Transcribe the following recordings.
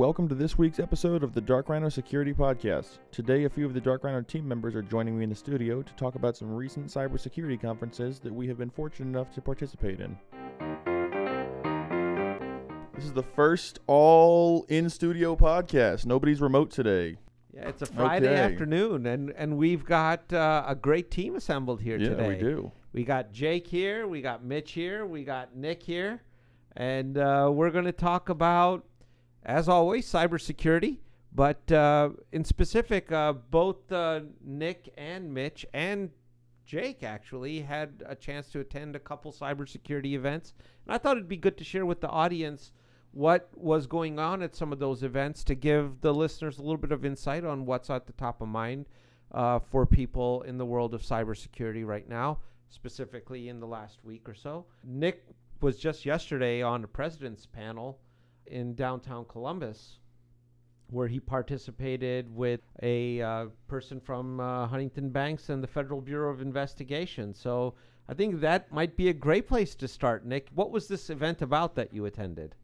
welcome to this week's episode of the Dark Rhino Security Podcast. Today, a few of the Dark Rhino team members are joining me in the studio to talk about some recent cybersecurity conferences that we have been fortunate enough to participate in. This is the first all in studio podcast. Nobody's remote today. Yeah, it's a Friday Okay. afternoon, and and we've got uh, a great team assembled here yeah, today. we do. We got Jake here, we got Mitch here, we got Nick here, and uh, we're going to talk about, as always, cybersecurity. But uh, in specific, uh, both uh, Nick and Mitch and Jake actually had a chance to attend a couple cybersecurity events, and I thought it'd be good to share with the audience what was going on at some of those events to give the listeners a little bit of insight on what's at the top of mind uh, for people in the world of cybersecurity right now, specifically in the last week or so. Nick was just yesterday on the president's panel in downtown Columbus. Where he participated with a uh, person from uh, Huntington Banks and the Federal Bureau of Investigation. So I think that might be a great place to start. Nick, what was this event about that you attended?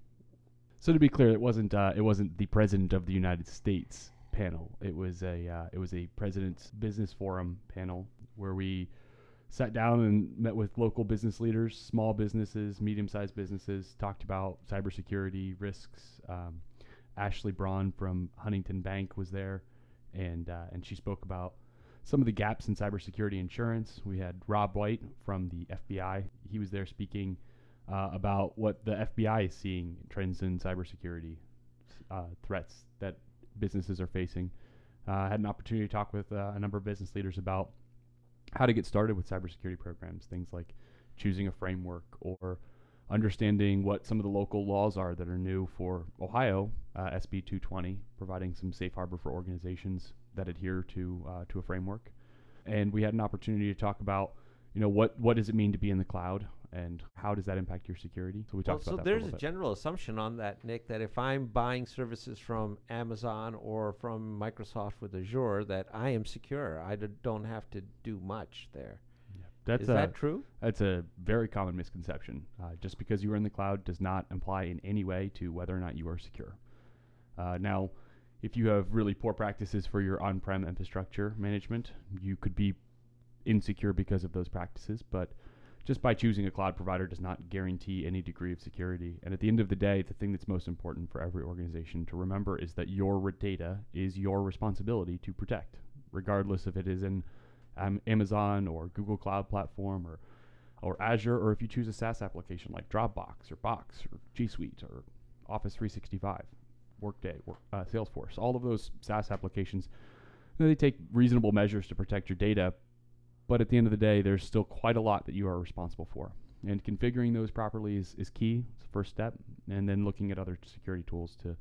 So to be clear, it wasn't uh, it wasn't the president of the United States panel. It was a uh, it was a president's business forum panel where we sat down and met with local business leaders, small businesses, medium-sized businesses, talked about cybersecurity risks. Um, Ashley Braun from Huntington Bank was there, and uh, and she spoke about some of the gaps in cybersecurity insurance. We had Rob White from the FBI. He was there speaking uh, about what the FBI is seeing trends in cybersecurity uh, threats that businesses are facing. Uh, I had an opportunity to talk with uh, a number of business leaders about how to get started with cybersecurity programs, things like choosing a framework or understanding what some of the local laws are that are new for Ohio, uh, SB 220, providing some safe harbor for organizations that adhere to uh, to a framework. And we had an opportunity to talk about, you know, what what does it mean to be in the cloud and how does that impact your security? So we Well, talked so about that. for there's a a general assumption on that, Nick, that if I'm buying services from Amazon or from Microsoft with Azure, that I am secure. I d- don't have to do much there. That's Is a, that true? That's a very common misconception. Uh, just because you are in the cloud does not imply in any way to whether or not you are secure. Uh, now, if you have really poor practices for your on prem infrastructure management, you could be insecure because of those practices, but just by choosing a cloud provider does not guarantee any degree of security. And at the end of the day, the thing that's most important for every organization to remember is that your data is your responsibility to protect, regardless if it is in um, Amazon or Google Cloud Platform or or Azure, or if you choose a SaaS application like Dropbox or Box or G Suite or Office 365, Workday, work, uh, Salesforce, all of those SaaS applications, they take reasonable measures to protect your data. But at the end of the day, there's still quite a lot that you are responsible for. And configuring those properly is, is key. It's the first step. And then looking at other security tools to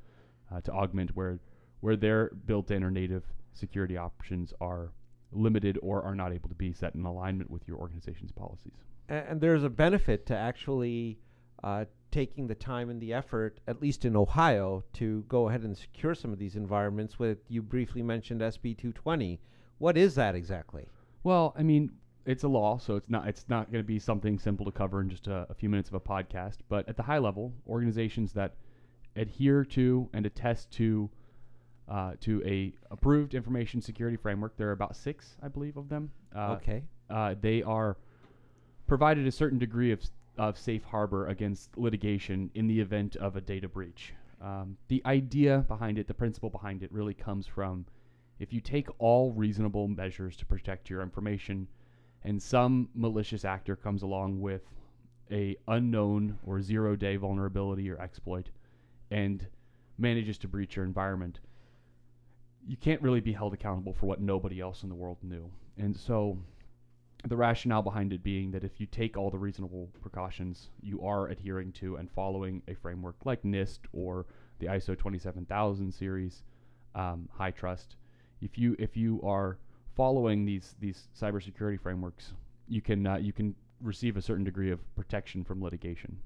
uh, to augment where where their built-in or native security options are limited or are not able to be set in alignment with your organization's policies. A- and there's a benefit to actually uh, taking the time and the effort, at least in Ohio, to go ahead and secure some of these environments. With you briefly mentioned SB 220. What is that exactly? Well, I mean, it's a law, so it's not it's not going to be something simple to cover in just a, a few minutes of a podcast. But at the high level, organizations that adhere to and attest to uh, to a approved information security framework, there are about six, I believe, of them. Uh, okay. uh, they are provided a certain degree of, of safe harbor against litigation in the event of a data breach. Um, the idea behind it, the principle behind it, really comes from if you take all reasonable measures to protect your information, and some malicious actor comes along with a unknown or zero day vulnerability or exploit and manages to breach your environment, you can't really be held accountable for what nobody else in the world knew. And so the rationale behind it being that if you take all the reasonable precautions, you are adhering to and following a framework like NIST or the ISO 27000 series, um, HITRUST. If you if you are following these these cybersecurity frameworks, you can uh, you can receive a certain degree of protection from litigation.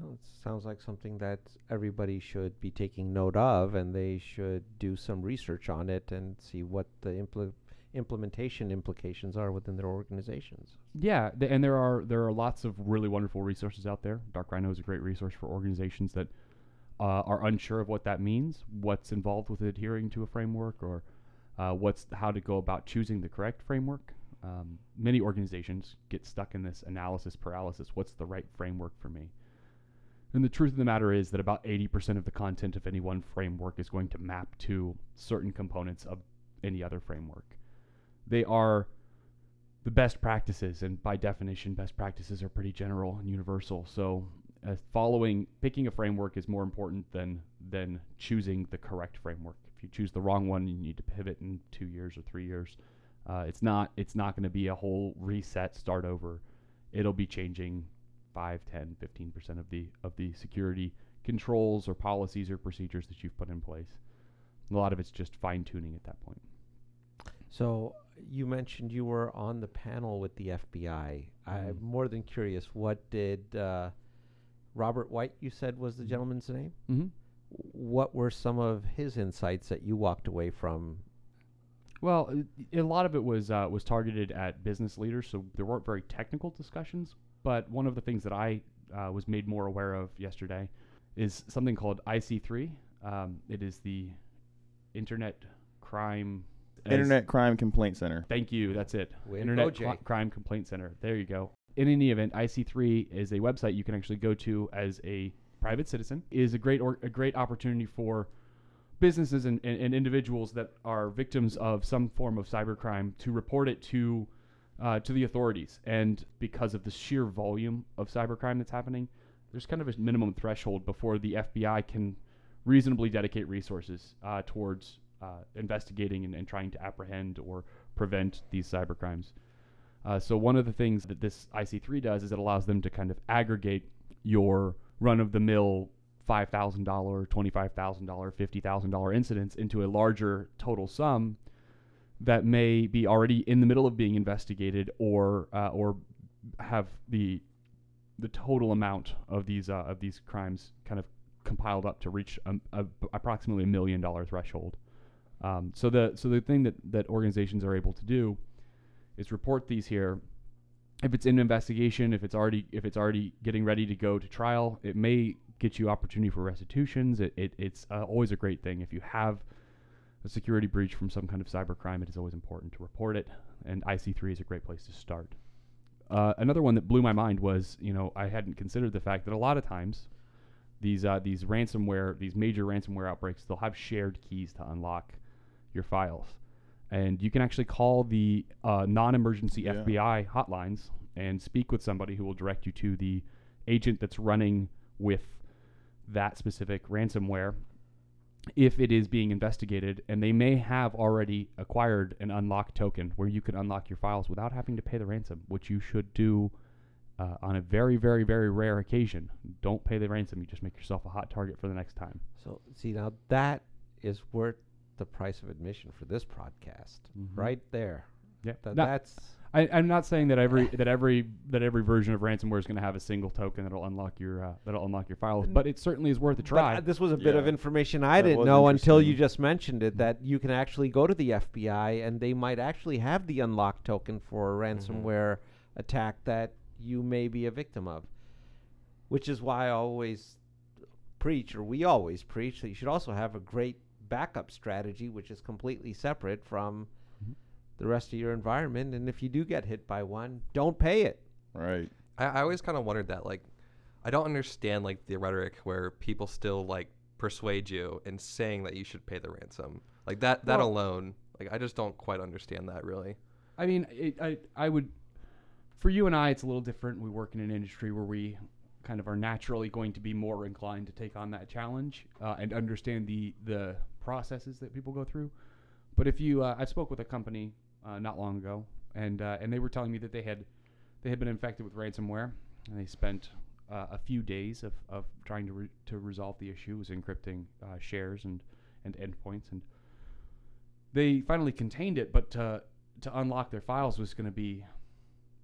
Well, it sounds like something that everybody should be taking note of, and they should do some research on it and see what the impl- implementation implications are within their organizations. Yeah, th- and there are there are lots of really wonderful resources out there. Dark Rhino is a great resource for organizations that uh, are unsure of what that means, what's involved with adhering to a framework, or uh, what's how to go about choosing the correct framework. Um, many organizations get stuck in this analysis paralysis. What's the right framework for me? And the truth of the matter is that about 80% of the content of any one framework is going to map to certain components of any other framework. They are the best practices, and by definition, best practices are pretty general and universal. So, uh, following, picking a framework is more important than than choosing the correct framework. If you choose the wrong one, you need to pivot in two years or three years. Uh, it's not it's not going to be a whole reset, start over. It'll be changing 5, 10, 15% of the of the security controls or policies or procedures that you've put in place. A lot of it's just fine tuning at that point. So you mentioned you were on the panel with the FBI. I'm Mhm. more than curious. What did uh, Robert White? You said was the Mhm. gentleman's name. Mm-hmm. What were some of his insights that you walked away from? Well, a lot of it was uh, was targeted at business leaders, so there weren't very technical discussions. But one of the things that I uh, was made more aware of yesterday is something called IC3. Um, it is the Internet Crime as- Internet Crime Complaint Center. Thank you. That's it. Way Internet go, Jay. Cli- Crime Complaint Center. There you go. In any event, IC3 is a website you can actually go to as a private citizen. It is a great or, a great opportunity for businesses and, and, and individuals that are victims of some form of cybercrime to report it to uh, to the authorities. And because of the sheer volume of cybercrime that's happening, there's kind of a minimum threshold before the FBI can reasonably dedicate resources uh, towards uh, investigating and, and trying to apprehend or prevent these cybercrimes. Uh, so one of the things that this IC3 does is it allows them to kind of aggregate your run-of-the-mill $5,000, $25,000, $50,000 incidents into a larger total sum that may be already in the middle of being investigated or uh, or have the the total amount of these uh, of these crimes kind of compiled up to reach a, a, approximately a million dollar threshold. Um, so the so the thing that that organizations are able to do is report these here. If it's in investigation, if it's already if it's already getting ready to go to trial, it may get you opportunity for restitutions. It, it it's uh, always a great thing if you have a security breach from some kind of cybercrime. It is always important to report it, and IC3 is a great place to start. Uh, another one that blew my mind was, you know, I hadn't considered the fact that a lot of times these uh, these ransomware, these major ransomware outbreaks, they'll have shared keys to unlock your files, and you can actually call the uh, non-emergency Yeah. FBI hotlines and speak with somebody who will direct you to the agent that's running with that specific ransomware if it is being investigated. And they may have already acquired an unlock token where you can unlock your files without having to pay the ransom which you should do uh, on a very very very rare occasion. Don't pay the ransom. You just make yourself a hot target for the next time. So see now that is worth the price of admission for this podcast, Mhm. right there. yeah That, No, that's I, I'm not saying that every that every that every version of ransomware is going to have a single token that'll unlock your uh, that'll unlock your files, but it certainly is worth a try. uh, this was a bit of information I That didn't know until you just mentioned it. That you can actually go to the FBI and they might actually have the unlock token for a ransomware attack that you may be a victim of. Which is why I always preach, or we always preach, that you should also have a great backup strategy, which is completely separate from Mhm. the rest of your environment. And if you do get hit by one, don't pay it. Right. I, I always kind of wondered that. Like, I don't understand like the rhetoric where people still like persuade you in saying that you should pay the ransom. Like that that Well- alone. Like I just don't quite understand that really. I mean, it, I I would for you and I, it's a little different. We work in an industry where we kind of are naturally going to be more inclined to take on that challenge uh, and understand the the processes that people go through. But if you, uh, I spoke with a company uh, not long ago, and uh, and they were telling me that they had they had been infected with ransomware, and they spent uh, a few days of, of trying to re- to resolve the issue, was encrypting uh, shares and and endpoints, and they finally contained it, but to to unlock their files was going to be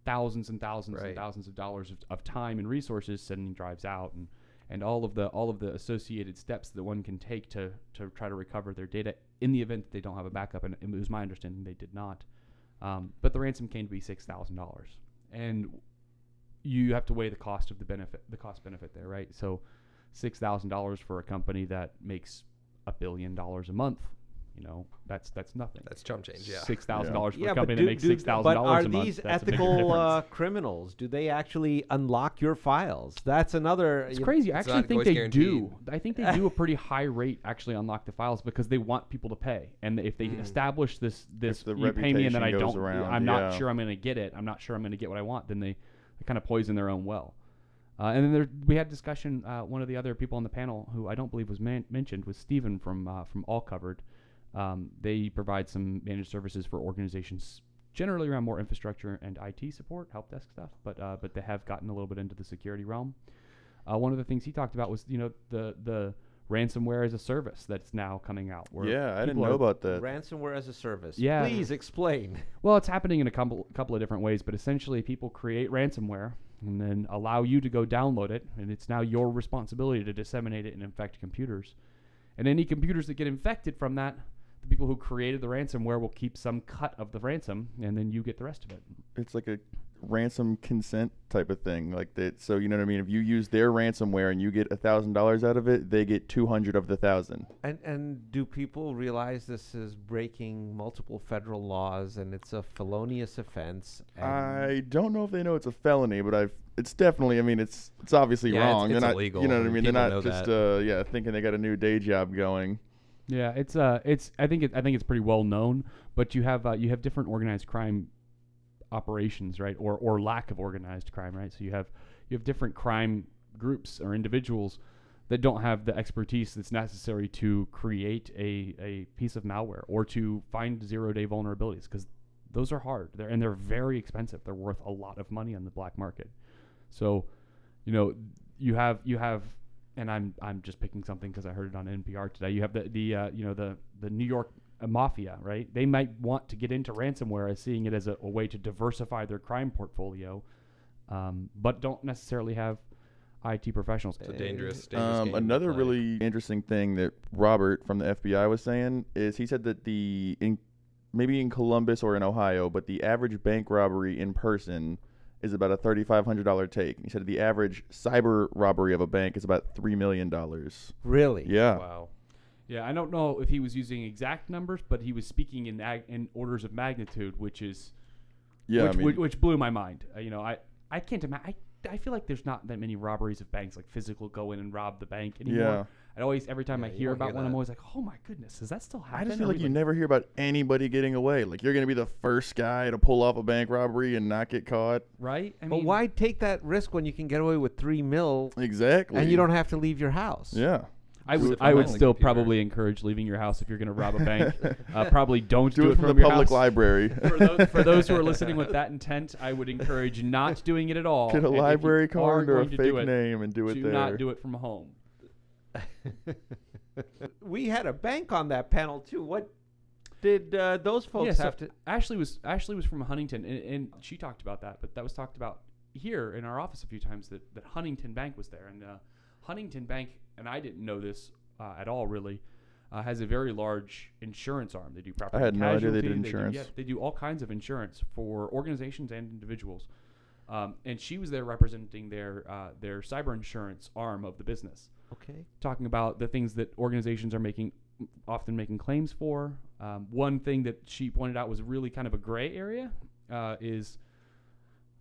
thousands and thousands and thousands of dollars of, of time and resources sending drives out and and all of the all of the associated steps that one can take to to try to recover their data in the event that they don't have a backup. And it was my understanding they did not. Um, but the ransom came to be six thousand dollars. And you have to weigh the cost of the benefit the cost benefit there right? So six thousand dollars for a company that makes a billion dollars a month. You know, that's that's nothing. That's chump change. Yeah. Six thousand dollars for yeah, a but, company do, that makes do- six thousand but dollars are a month. these that's a big ethical uh, criminals? Do they actually unlock your files? That's another. It's you- crazy. I actually think they guaranteed. do. I think they do a pretty high rate actually unlock the files because they want people to pay. And if they Mm. establish this this you pay me and then I don't around, I'm not yeah. sure I'm going to get it. I'm not sure I'm going to get what I want, then they, they kind of poison their own well. Uh, and then there, we had discussion. Uh, one of the other people on the panel, who I don't believe was man- mentioned, was Stephen from uh, from All Covered. Um, they provide some managed services for organizations, generally around more infrastructure and IT support, help desk stuff. But uh, but they have gotten a little bit into the security realm. Uh, one of the things he talked about was you know the the ransomware as a service that's now coming out. Where Yeah, I didn't know about that. ransomware as a service. Yeah. Please explain. Well, it's happening in a couple couple of different ways, but essentially people create ransomware and then allow you to go download it, and it's now your responsibility to disseminate it and infect computers. And any computers that get infected from that, the people who created the ransomware will keep some cut of the ransom, and then you get the rest of it. It's like a ransom consent type of thing. Like that. So you know what I mean? If you use their ransomware and you get a thousand dollars out of it, they get two hundred of the thousand. And and do people realize this is breaking multiple federal laws and it's a felonious offense? I don't know if they know it's a felony, but I've. It's definitely. I mean, it's it's obviously Yeah, wrong. it's They're not. illegal, You know what I and mean? They're not just that. uh yeah thinking they got a new day job going. Yeah, it's uh, it's I think it, I think it's pretty well known, but you have uh, you have different organized crime operations, right, or or lack of organized crime, right? So you have you have different crime groups or individuals that don't have the expertise that's necessary to create a, a piece of malware or to find zero day vulnerabilities because those are hard. They're and they're very expensive. They're worth a lot of money on the black market. So, you know, you have you have and I'm I'm just picking something because I heard it on NPR today. You have the the uh, you know the the New York uh, mafia, right? They might want to get into ransomware as seeing it as a, a way to diversify their crime portfolio, um, but don't necessarily have IT professionals. It's a dangerous, dangerous Um, game another really interesting thing that Robert from the FBI was saying is he said that the in maybe in Columbus or in Ohio, but the average bank robbery in person is about a thirty five hundred dollar take. He said the average cyber robbery of a bank is about three million dollars. really? Yeah. Wow. Yeah, I don't know if he was using exact numbers, but he was speaking in ag- in orders of magnitude, which is Yeah. which, I mean, which, which blew my mind. Uh, you know, I I can't imagine. I, I feel like there's not that many robberies of banks, like physical go in and rob the bank anymore. Yeah. I always every time Yeah, I hear about hear one, I'm always like, oh my goodness, does that still happening? I just feel Are like we, you never hear about anybody getting away. Like you're gonna be the first guy to pull off a bank robbery and not get caught. right? I But mean, why take that risk when you can get away with three mil Exactly. and you don't have to leave your house? Yeah. I would I would still Computer. probably encourage leaving your house if you're going to rob a bank. uh, probably don't Do, do, it from, the your public house. library. for, those, for those who are listening with that intent, I would encourage not doing it at all. Get a And library card or a fake it, name and do it do there. not do it from home. we had a bank on that panel too. What did uh, those folks Yeah, so have to? Ashley was Ashley was from Huntington, and, and she talked about that. But that was talked about here in our office a few times that, that Huntington Bank was there, and uh, Huntington Bank, and I didn't know this uh, at all really, uh, has a very large insurance arm. They do property. had no idea they did casualty, insurance. Do, yeah, they do all kinds of insurance for organizations and individuals. Um, and she was there representing their uh, their cyber insurance arm of the business Okay. talking about the things that organizations are making often making claims for. Um, one thing that she pointed out was really kind of a gray area uh, is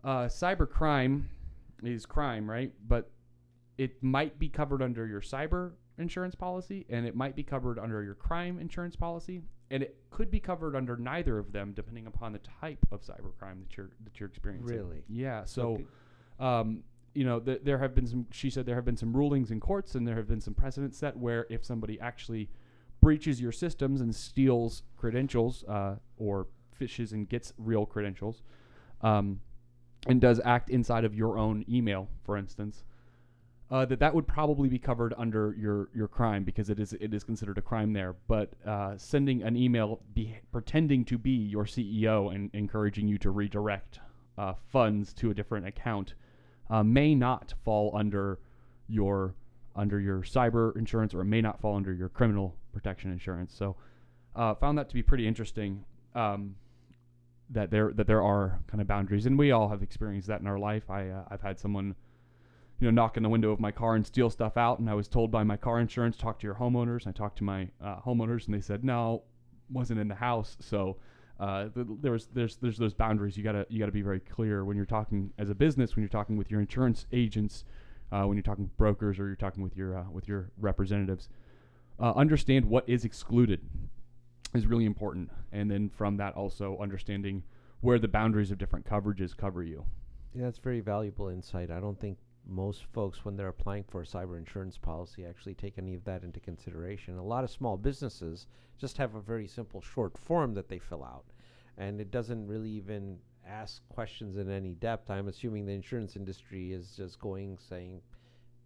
uh, cyber crime is crime, right? But it might be covered under your cyber insurance policy, and it might be covered under your crime insurance policy, and it could be covered under neither of them, depending upon the type of cyber crime that you're that you're experiencing. Really? Yeah. So Okay. um, you know, th- there have been some. She said there have been some rulings in courts, and there have been some precedents set where if somebody actually breaches your systems and steals credentials, uh, or phishes and gets real credentials, um, and does act inside of your own email, for instance, uh, that that would probably be covered under your your crime because it is it is considered a crime there. But uh, sending an email be, pretending to be your CEO and encouraging you to redirect uh, funds to a different account uh, may not fall under your under your cyber insurance or it may not fall under your criminal protection insurance. So uh, found that to be pretty interesting. Um, that there that there are kind of boundaries, and we all have experienced that in our life. I uh, I've had someone you know, knock on the window of my car and steal stuff out. And I was told by my car insurance, talk to your homeowners. And I talked to my uh, homeowners, and they said no, wasn't in the house. So uh, th- there was there's there's those boundaries. You gotta you gotta be very clear when you're talking as a business, when you're talking with your insurance agents, uh, when you're talking with brokers, or you're talking with your uh, with your representatives. Uh, understand what is excluded is really important, and then from that also understanding where the boundaries of different coverages cover you. Yeah, that's very valuable insight. I don't think most folks, when they're applying for a cyber insurance policy, actually take any of that into consideration. A lot of small businesses just have a very simple short form that they fill out, and it doesn't really even ask questions in any depth. I'm assuming the insurance industry is just going saying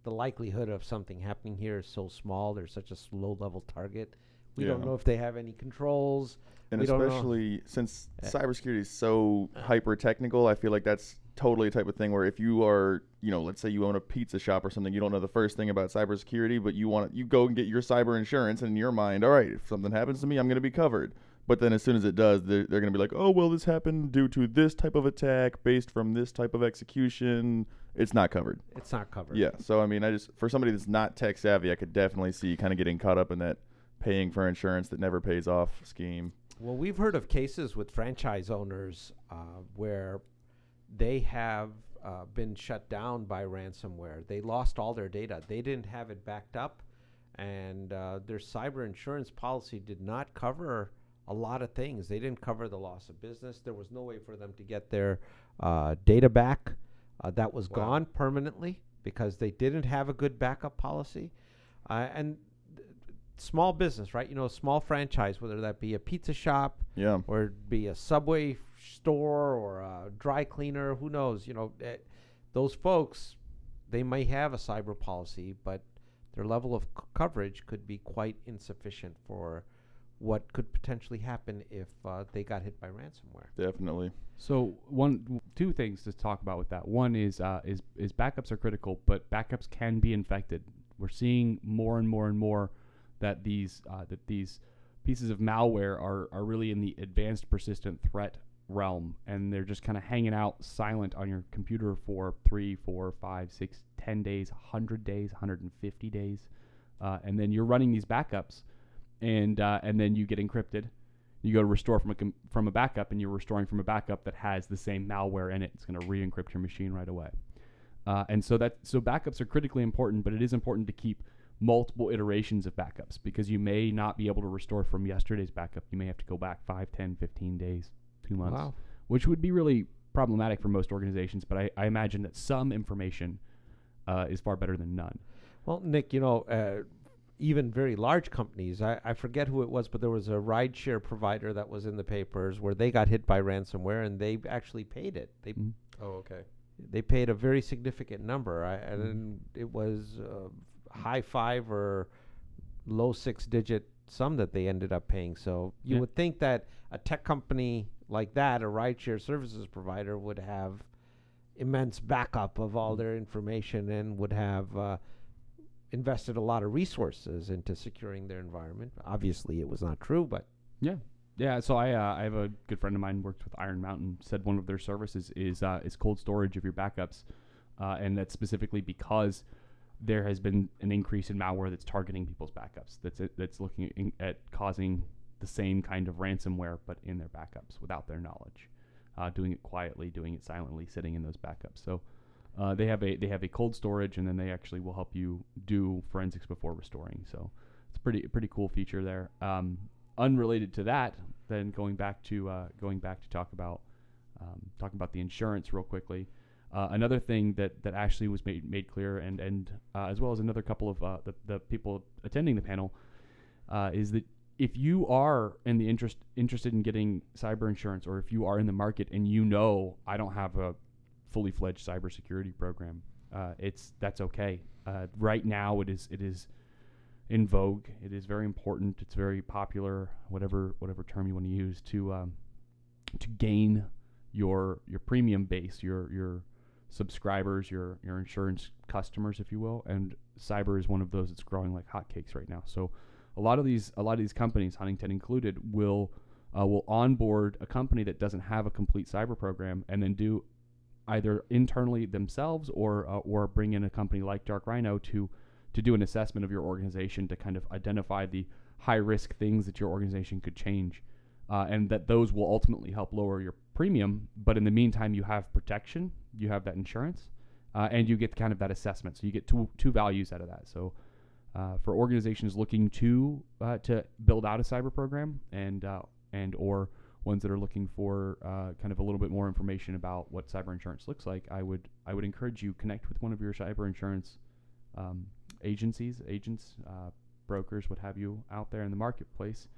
the likelihood of something happening here is so small. There's such a low level target. We don't know if they have any controls. And We especially since Uh, cybersecurity is so hyper technical, I feel like that's totally a type of thing where if you are, you know, let's say you own a pizza shop or something, you don't know the first thing about cybersecurity, but you want you go and get your cyber insurance, and in your mind, all right, if something happens to me, I'm going to be covered. But then as soon as it does, they're, they're going to be like, oh, well, this happened due to this type of attack based from this type of execution. It's not covered. It's not covered. Yeah. So, I mean, I just, for somebody that's not tech savvy, I could definitely see kind of getting caught up in that paying for insurance that never pays off scheme. Well, we've heard of cases with franchise owners uh, where they have uh, been shut down by ransomware. They lost all their data. They didn't have it backed up, and uh, their cyber insurance policy did not cover a lot of things. They didn't cover the loss of business. There was no way for them to get their uh, data back. Uh, that was Wow. gone permanently because they didn't have a good backup policy. Uh, and small business, right? You know, a small franchise, whether that be a pizza shop Yeah. or it be a subway store or a dry cleaner, who knows? You know, eh, those folks, they may have a cyber policy, but their level of c- coverage could be quite insufficient for what could potentially happen if uh, they got hit by ransomware. Definitely. So one, two things to talk about with that. One is uh, is is backups are critical, but backups can be infected. We're seeing more and more and more that these uh, that these pieces of malware are are really in the advanced persistent threat realm, and they're just kind of hanging out silent on your computer for three, four, five, six, ten days, hundred days, 150 days, uh, and then you're running these backups, and uh, and then you get encrypted. You go to restore from a com- from a backup and you're restoring from a backup that has the same malware in it. It's going to re-encrypt your machine right away. Uh, and so that so backups are critically important but it is important to keep multiple iterations of backups because you may not be able to restore from yesterday's backup you may have to go back 5 10 15 days two months Wow. which would be really problematic for most organizations but i, I imagine that some information uh, is far better than none Well, Nick, you know, uh, even very large companies, I, I forget who it was, but there was a rideshare provider that was in the papers where they got hit by ransomware and they actually paid it. They Mhm. Oh, okay. they paid a very significant number, I, and it was uh, high five or low six digit sum that they ended up paying. So you Yeah. would think that a tech company like that, a rideshare services provider, would have immense backup of all their information and would have uh, invested a lot of resources into securing their environment. Obviously, it was not true, but Yeah, yeah. So I uh, I have a good friend of mine worked with Iron Mountain. Said one of their services is uh, is cold storage of your backups, uh, and that's specifically because there has been an increase in malware that's targeting people's backups. That's that's looking in, at causing the same kind of ransomware, but in their backups without their knowledge, uh, doing it quietly, doing it silently, sitting in those backups. So. Uh, they have a they have a cold storage, and then they actually will help you do forensics before restoring. So it's pretty pretty cool feature there. Um, unrelated to that, then going back to uh, going back to talk about um, talking about the insurance real quickly. Uh, another thing that, that Ashley was made made clear, and and uh, as well as another couple of uh, the, the people attending the panel, uh, is that if you are in the interest interested in getting cyber insurance, or if you are in the market and you know I don't have a fully fledged cybersecurity program, uh, it's that's okay. Uh, right now, it is it is in vogue. It is very important. It's very popular. Whatever whatever term you want to use to um, to gain your your premium base, your your subscribers, your your insurance customers, if you will. And cyber is one of those that's growing like hotcakes right now. So a lot of these a lot of these companies, Huntington included, will uh, will onboard a company that doesn't have a complete cyber program and then do either internally themselves or uh, or bring in a company like Dark Rhino to to do an assessment of your organization to kind of identify the high risk things that your organization could change, uh, and that those will ultimately help lower your premium. But in the meantime, you have protection, you have that insurance, uh, and you get kind of that assessment. So you get two two values out of that. So. Uh, for organizations looking to uh, to build out a cyber program and uh, and or ones that are looking for uh, kind of a little bit more information about what cyber insurance looks like, I would I would encourage you connect with one of your cyber insurance um, agencies, agents, brokers, what have you, out there in the marketplace,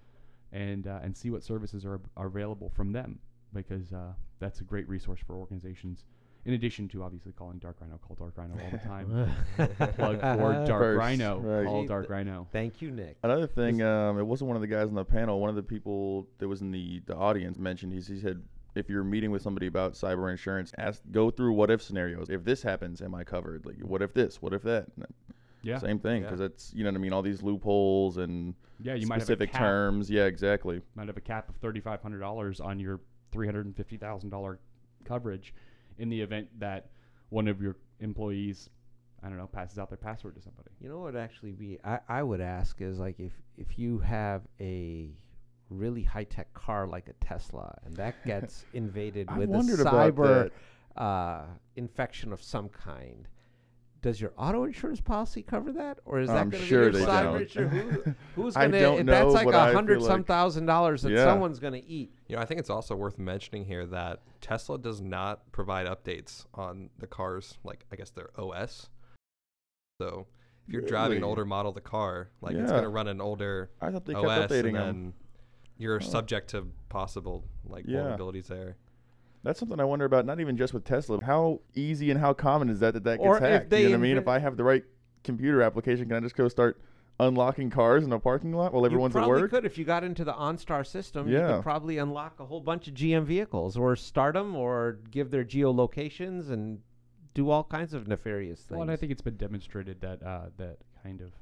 and and see what services are, are available from them because uh, that's a great resource for organizations. In addition to obviously calling Dark Rhino, call Dark Rhino all the time. Plug for Dark First, Rhino, right. call Gee, Dark Rhino. Thank you, Nick. Another thing, um, it wasn't one of the guys on the panel. One of the people that was in the, the audience mentioned he, he said if you're meeting with somebody about cyber insurance, ask go through what if scenarios. If this happens, am I covered? Like what if this? What if that? Yeah, Same thing Yeah. because it's you know what I mean. All these loopholes and yeah. You might have specific terms. Yeah, exactly. might have a cap of thirty five hundred dollars on your three hundred and fifty thousand dollar coverage in the event that one of your employees, I don't know, passes out their password to somebody. You know what actually be I, I would ask is like if if you have a really high tech car like a Tesla and that gets invaded with a cyber uh, infection of some kind. Does your auto insurance policy cover that, or is that I'm going to sure be your they cyber insurance? Who, who's going to? know, That's like but I a feel hundred some like- thousand dollars that Yeah. someone's going to eat. You know, I think it's also worth mentioning here that Tesla does not provide updates on the cars, like I guess their OS. So if you're driving an older model of the car, like it's gonna run an older I thought they kept OS, updating and them. then you're Oh. subject to possible like Yeah. vulnerabilities there. That's something I wonder about. Not even just with Tesla. How easy and how common is that that that gets Or hacked? you know what I mean? If I have the right computer application, can I just go start unlocking cars in a parking lot while everyone's you at probably work? could if you got into the OnStar system. You Yeah. could probably unlock a whole bunch of GM vehicles, or start them, or give their geolocations, and do all kinds of nefarious things. Well, and I think it's been demonstrated that uh, that kind of,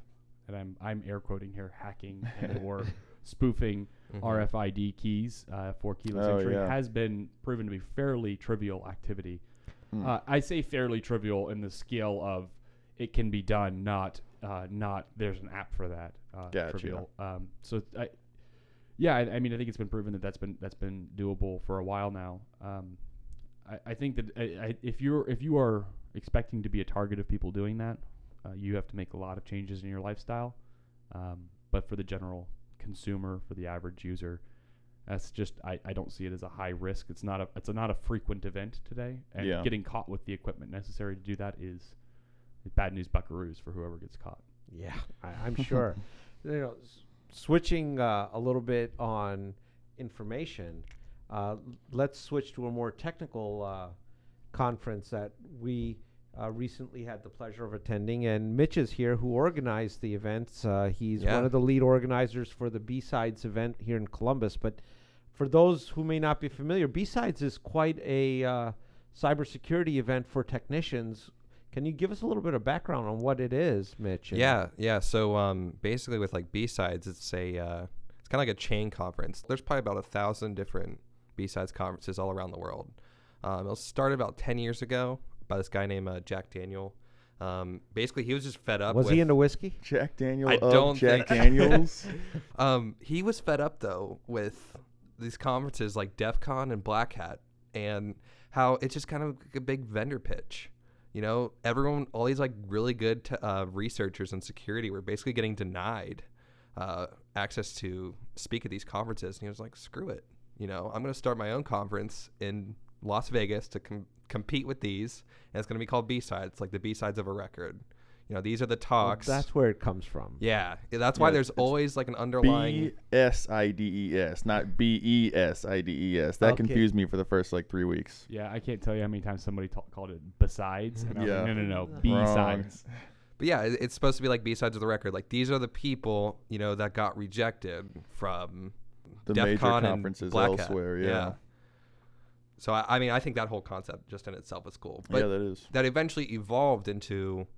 and I'm I'm air quoting here, hacking and or spoofing Mhm. RFID keys uh, for keyless Oh, entry yeah. has been proven to be fairly trivial activity. Hmm. Uh, I say fairly trivial in the scale of it can be done, not uh, not there's an app for that. Uh, Gotcha. Trivial. Um, so I, yeah, I, I mean, I think it's been proven that that's been that's been doable for a while now. Um, I, I think that I, I, if you're if you are expecting to be a target of people doing that, uh, you have to make a lot of changes in your lifestyle. Um, but for the general consumer, for the average user, that's just I, I don't see it as a high risk. It's not a it's a, not a frequent event today, and Yeah. getting caught with the equipment necessary to do that is bad news buckaroos for whoever gets caught. Yeah, I, I'm sure. you know, s- switching uh, a little bit on information, uh, let's switch to a more technical uh, conference that we uh, recently had the pleasure of attending. And Mitch is here, who organized the events. Uh, he's Yeah. one of the lead organizers for the B Sides event here in Columbus. But for those who may not be familiar, B Sides is quite a uh, cybersecurity event for technicians. Can you give us a little bit of background on what it is, Mitch? Yeah, yeah. So um, basically, with like B sides, it's a uh, it's kind of like a chain conference. There's probably about a thousand different B sides conferences all around the world. Um, it was started about ten years ago by this guy named uh, Jack Daniel. Um, basically, he was just fed up. Was with, he into whiskey? Jack Daniel I of don't Jack think- Daniels. Um, he was fed up though with these conferences like DEF CON and Black Hat and how it's just kind of like a big vendor pitch. You know, everyone, all these like really good t- uh, researchers in security were basically getting denied uh, access to speak at these conferences. And he was like, screw it. You know, I'm going to start my own conference in Las Vegas to com- compete with these. And it's going to be called B Sides, like the B Sides of a record. You know, these are the Well, talks. that's where it comes from. yeah, that's why Yeah, there's always like an underlying. B S I D E S, not B E S I D E S. That Okay. confused me for the first like three weeks. Yeah, I can't tell you how many times somebody ta- called it besides. And I was Yeah. like, no, no, no, B sides. But yeah, it- it's supposed to be like B sides of the record. Like these are the people you know that got rejected from The DEF major CON conferences Black Hat. elsewhere. Yeah. So I, I mean, I think that whole concept just in itself is cool. But yeah, that is. that eventually evolved into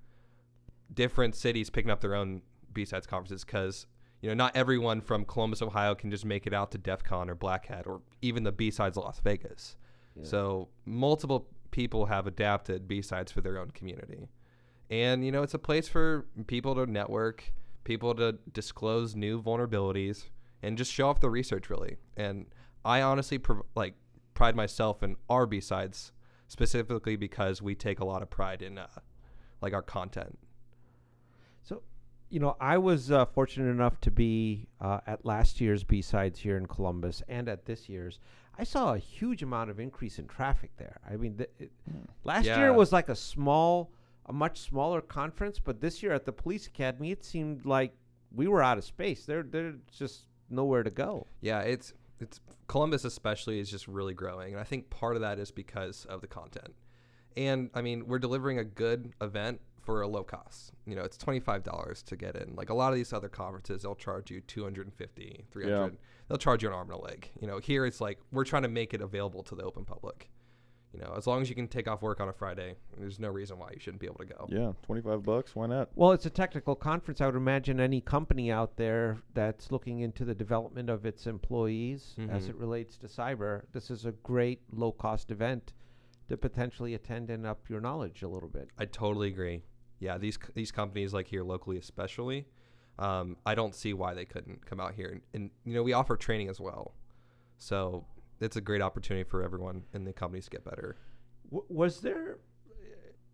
different cities picking up their own B sides conferences because you know not everyone from Columbus, Ohio, can just make it out to DEF CON or Black Hat or even the B sides Las Vegas. Yeah. So multiple people have adapted B-sides for their own community. And you know, it's a place for people to network, people to disclose new vulnerabilities and just show off the research really. And I honestly prov- like pride myself in our B-sides specifically because we take a lot of pride in uh, like our content. So, you know, I was uh, fortunate enough to be uh, at last year's B sides here in Columbus and at this year's. I saw a huge amount of increase in traffic there. I mean, th- it, last year Yeah. was like a small, a much smaller conference, but this year at the police academy, it seemed like we were out of space. There, there's just nowhere to go. Yeah, it's it's Columbus especially is just really growing, and I think part of that is because of the content. And I mean, we're delivering a good event for a low cost. You know, it's twenty five dollars to get in. Like a lot of these other conferences, they'll charge you 250 300 They'll charge you an arm and a leg. You know, here it's like we're trying to make it available to the open public. You know, as long as you can take off work on a Friday, there's no reason why you shouldn't be able to go. Yeah, twenty five bucks. Why not? Well, it's a technical conference. I would imagine any company out there that's looking into the development of its employees as Mhm. it relates to cyber, this is a great low cost event to potentially attend and up your knowledge a little bit. I totally agree. Yeah, these c- these companies like here locally, especially, um, I don't see why they couldn't come out here and, and you know we offer training as well, so it's a great opportunity for everyone in the companies to get better. W- was there uh,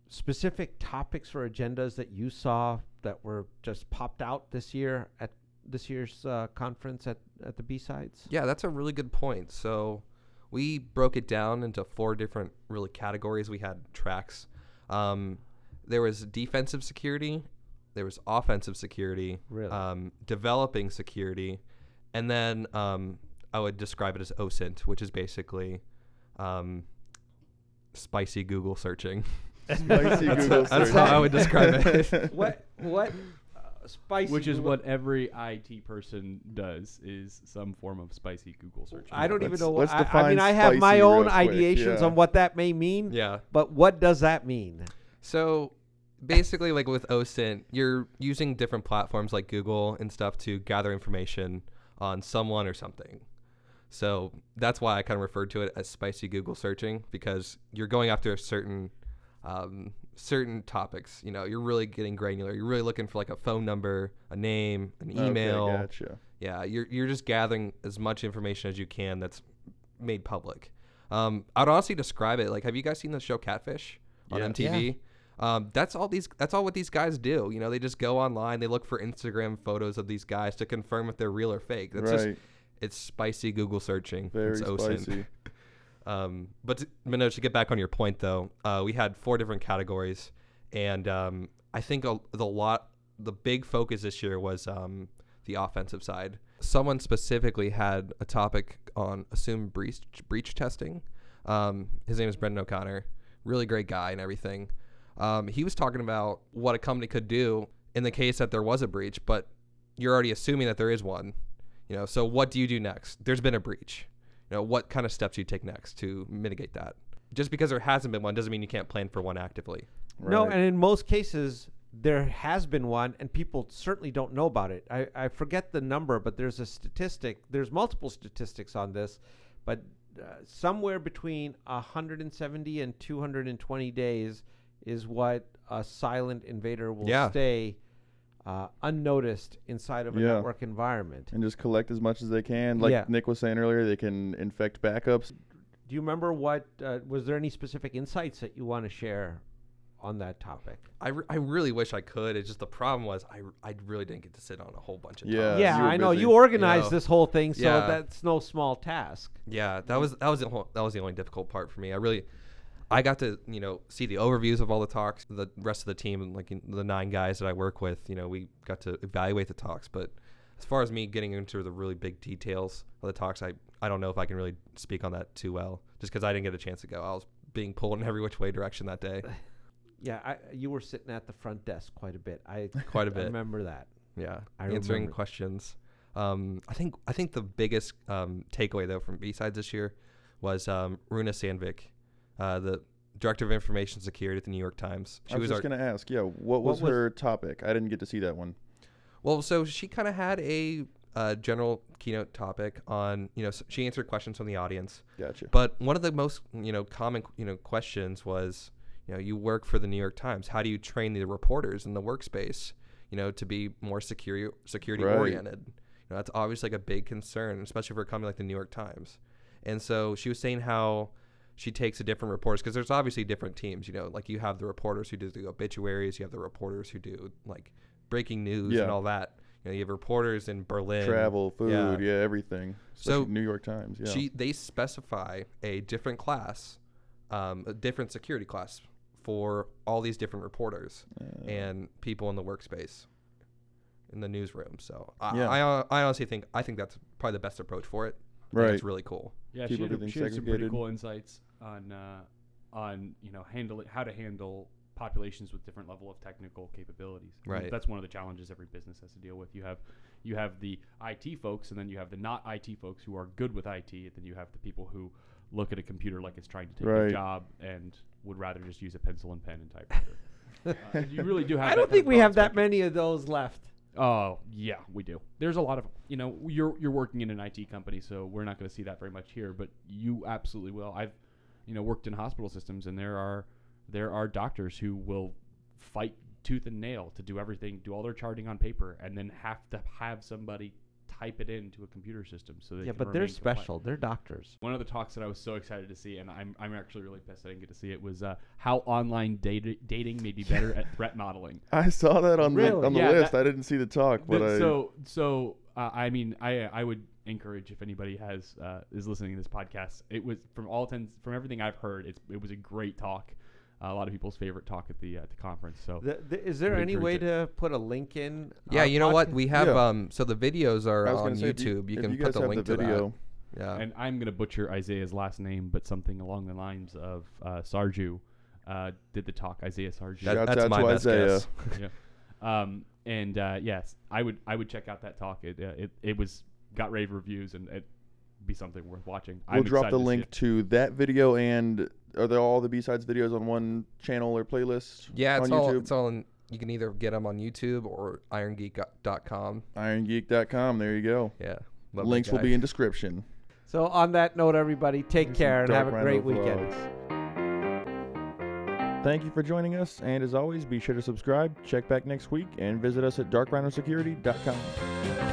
specific topics or agendas that you saw that were just popped out this year at this year's uh, conference at, at the B sides? Yeah, that's a really good point. So we broke it down into four different really categories. We had tracks. Um, there was defensive security, there was offensive security, Really? um, developing security, and then um, I would describe it as OSINT, which is basically um, spicy Google searching. Spicy That's- Google that's search. how I would describe it. what what uh, spicy? Which is Google- what every IT person does is some form of spicy Google search. I don't even Let's- know. What, let's I, I mean, I have my own real ideations yeah. on what that may mean. yeah. But what does that mean? So basically, like with OSINT, you're using different platforms like Google and stuff to gather information on someone or something. So that's why I kind of referred to it as spicy Google searching because you're going after a certain um, certain topics. You know, you're really getting granular. You're really looking for like a phone number, a name, an email. Okay, gotcha. Yeah, you're you're just gathering as much information as you can that's made public. Um, I'd honestly describe it like, have you guys seen the show Catfish on Yeah. MTV? Um, that's all these. That's all what these guys do. You know, they just go online. They look for Instagram photos of these guys to confirm if they're real or fake. That's just right. It's spicy Google searching. Very it's OSINT. spicy. Um, but to, Manoj, to get back on your point though, uh, we had four different categories, and um, I think a, the lot, the big focus this year was um, the offensive side. Someone specifically had a topic on assumed breach breach testing. Um, his name is Brendan O'Connor, really great guy and everything. Um, he was talking about what a company could do in the case that there was a breach, but you're already assuming that there is one. You know, so what do you do next? There's been a breach you know what kind of steps do you take next to mitigate that just because there hasn't been one doesn't mean you can't plan for one actively No, and in most cases, there has been one, and people certainly don't know about it. I, I forget the number, but there's a statistic. There's multiple statistics on this, but uh, somewhere between 170 and 220 days is what a silent invader will Yeah. stay uh, unnoticed inside of a Yeah. network environment. and just collect as much as they can. Like Yeah. Nick was saying earlier, they can infect backups. Do you remember what? Uh, was there any specific insights that you want to share on that topic? I, re- I really wish i could it's just the problem was I, I really didn't get to sit on a whole bunch of Yeah, talks. yeah, you were I know busy. you organized Yeah. this whole thing, so Yeah. that's no small task. yeah that was that was the whole, that was the only difficult part for me i really i got to you know see the overviews of all the talks the rest of the team and like the nine guys that i work with you know we got to evaluate the talks but as far as me getting into the really big details of the talks i i don't know if i can really speak on that too well just because i didn't get a chance to go i was being pulled in every which way direction that day Yeah, I, you were sitting at the front desk quite a bit. I Quite a I bit. remember that. Yeah, I answering remember. questions. Um, I think I think the biggest um, takeaway though from B sides this year was um, Runa Sandvik, uh, the director of information security at the New York Times. She I was, was, just gonna ask, yeah, what What was was- her topic? I didn't get to see that one. well, so she kind of had a a general keynote topic on you know she answered questions from the audience. Gotcha. But one of the most you know common you know questions was you know you work for the New York Times. How do you train the reporters in the workspace? You know to be more security security Right. oriented. You know that's obviously like a big concern, especially for a company like the New York Times. And so she was saying how she takes the different reporters because there's obviously different teams. You know, like you have the reporters who do the obituaries, you have the reporters who do like breaking news Yeah. and all that. You know, you have reporters in Berlin, Travel, food, yeah. yeah, everything. So, New York Times. Yeah. she they specify a different class, um, a different security class for all these different reporters Uh, and people in the workspace, in the newsroom. So I, Yeah. I, I honestly think I think that's probably the best approach for it. I think right. it's really cool. Yeah, Keep she had, she had some pretty segregated. cool insights on uh, on you know handle how to handle populations with different level of technical capabilities. And Right. That's one of the challenges every business has to deal with. You have you have the IT folks, and then you have the not IT folks who are good with IT, and then you have the people who look at a computer like it's trying to take Right. their job and would rather just use a pencil and pen and typewriter. uh, you really do have. I that don't kind think of we broad have that spectrum. many of those left. Oh yeah, we do. There's a lot of you know you're you're working in an IT company, so we're not going to see that very much here, but you absolutely will. I've you know worked in hospital systems, and there are there are doctors who will fight tooth and nail to do everything, do all their charting on paper, and then have to have somebody type it into a computer system so they Yeah, can but they're remain compliant. special. They're doctors. One of the talks that I was so excited to see, and I'm, I'm actually really pissed I didn't get to see it, was uh, how online data, dating may be better at threat modeling. I saw that on the on the Yeah, list. that- I didn't see the talk, but Th- I so so uh, I mean I I would encourage if anybody has uh, is listening to this podcast. It was from all ten from everything I've heard. It's it was a great talk. Uh, a lot of people's favorite talk at the uh, the conference. So The, the, is there any way encourage to put a link in? Yeah, our you know what? We have Yeah. um so the videos are on gonna say, if YouTube. You, if can you put the link the to video. that. Yeah. and I'm gonna butcher Isaiah's last name, but something along the lines of uh, Sarju uh, did the talk. Isaiah Sarju. That- Shouts that's my to best Isaiah. guess. yeah. Um, and uh, yes, I would I would check out that talk. It uh, it, it was got rave reviews and it be something worth watching. We'll I'm drop the to link it. to that video and are there all the BSides videos on one channel or playlist? Yeah, it's on all YouTube. it's all in, you can either get them on YouTube or irongeek.com. IronGeek.com. There you go. Yeah. love Links will be in description. So on that note, everybody, take care and have a great weekend. Vlogs. Thank you for joining us, and as always, be sure to subscribe, check back next week, and visit us at darkrhinosecurity.com.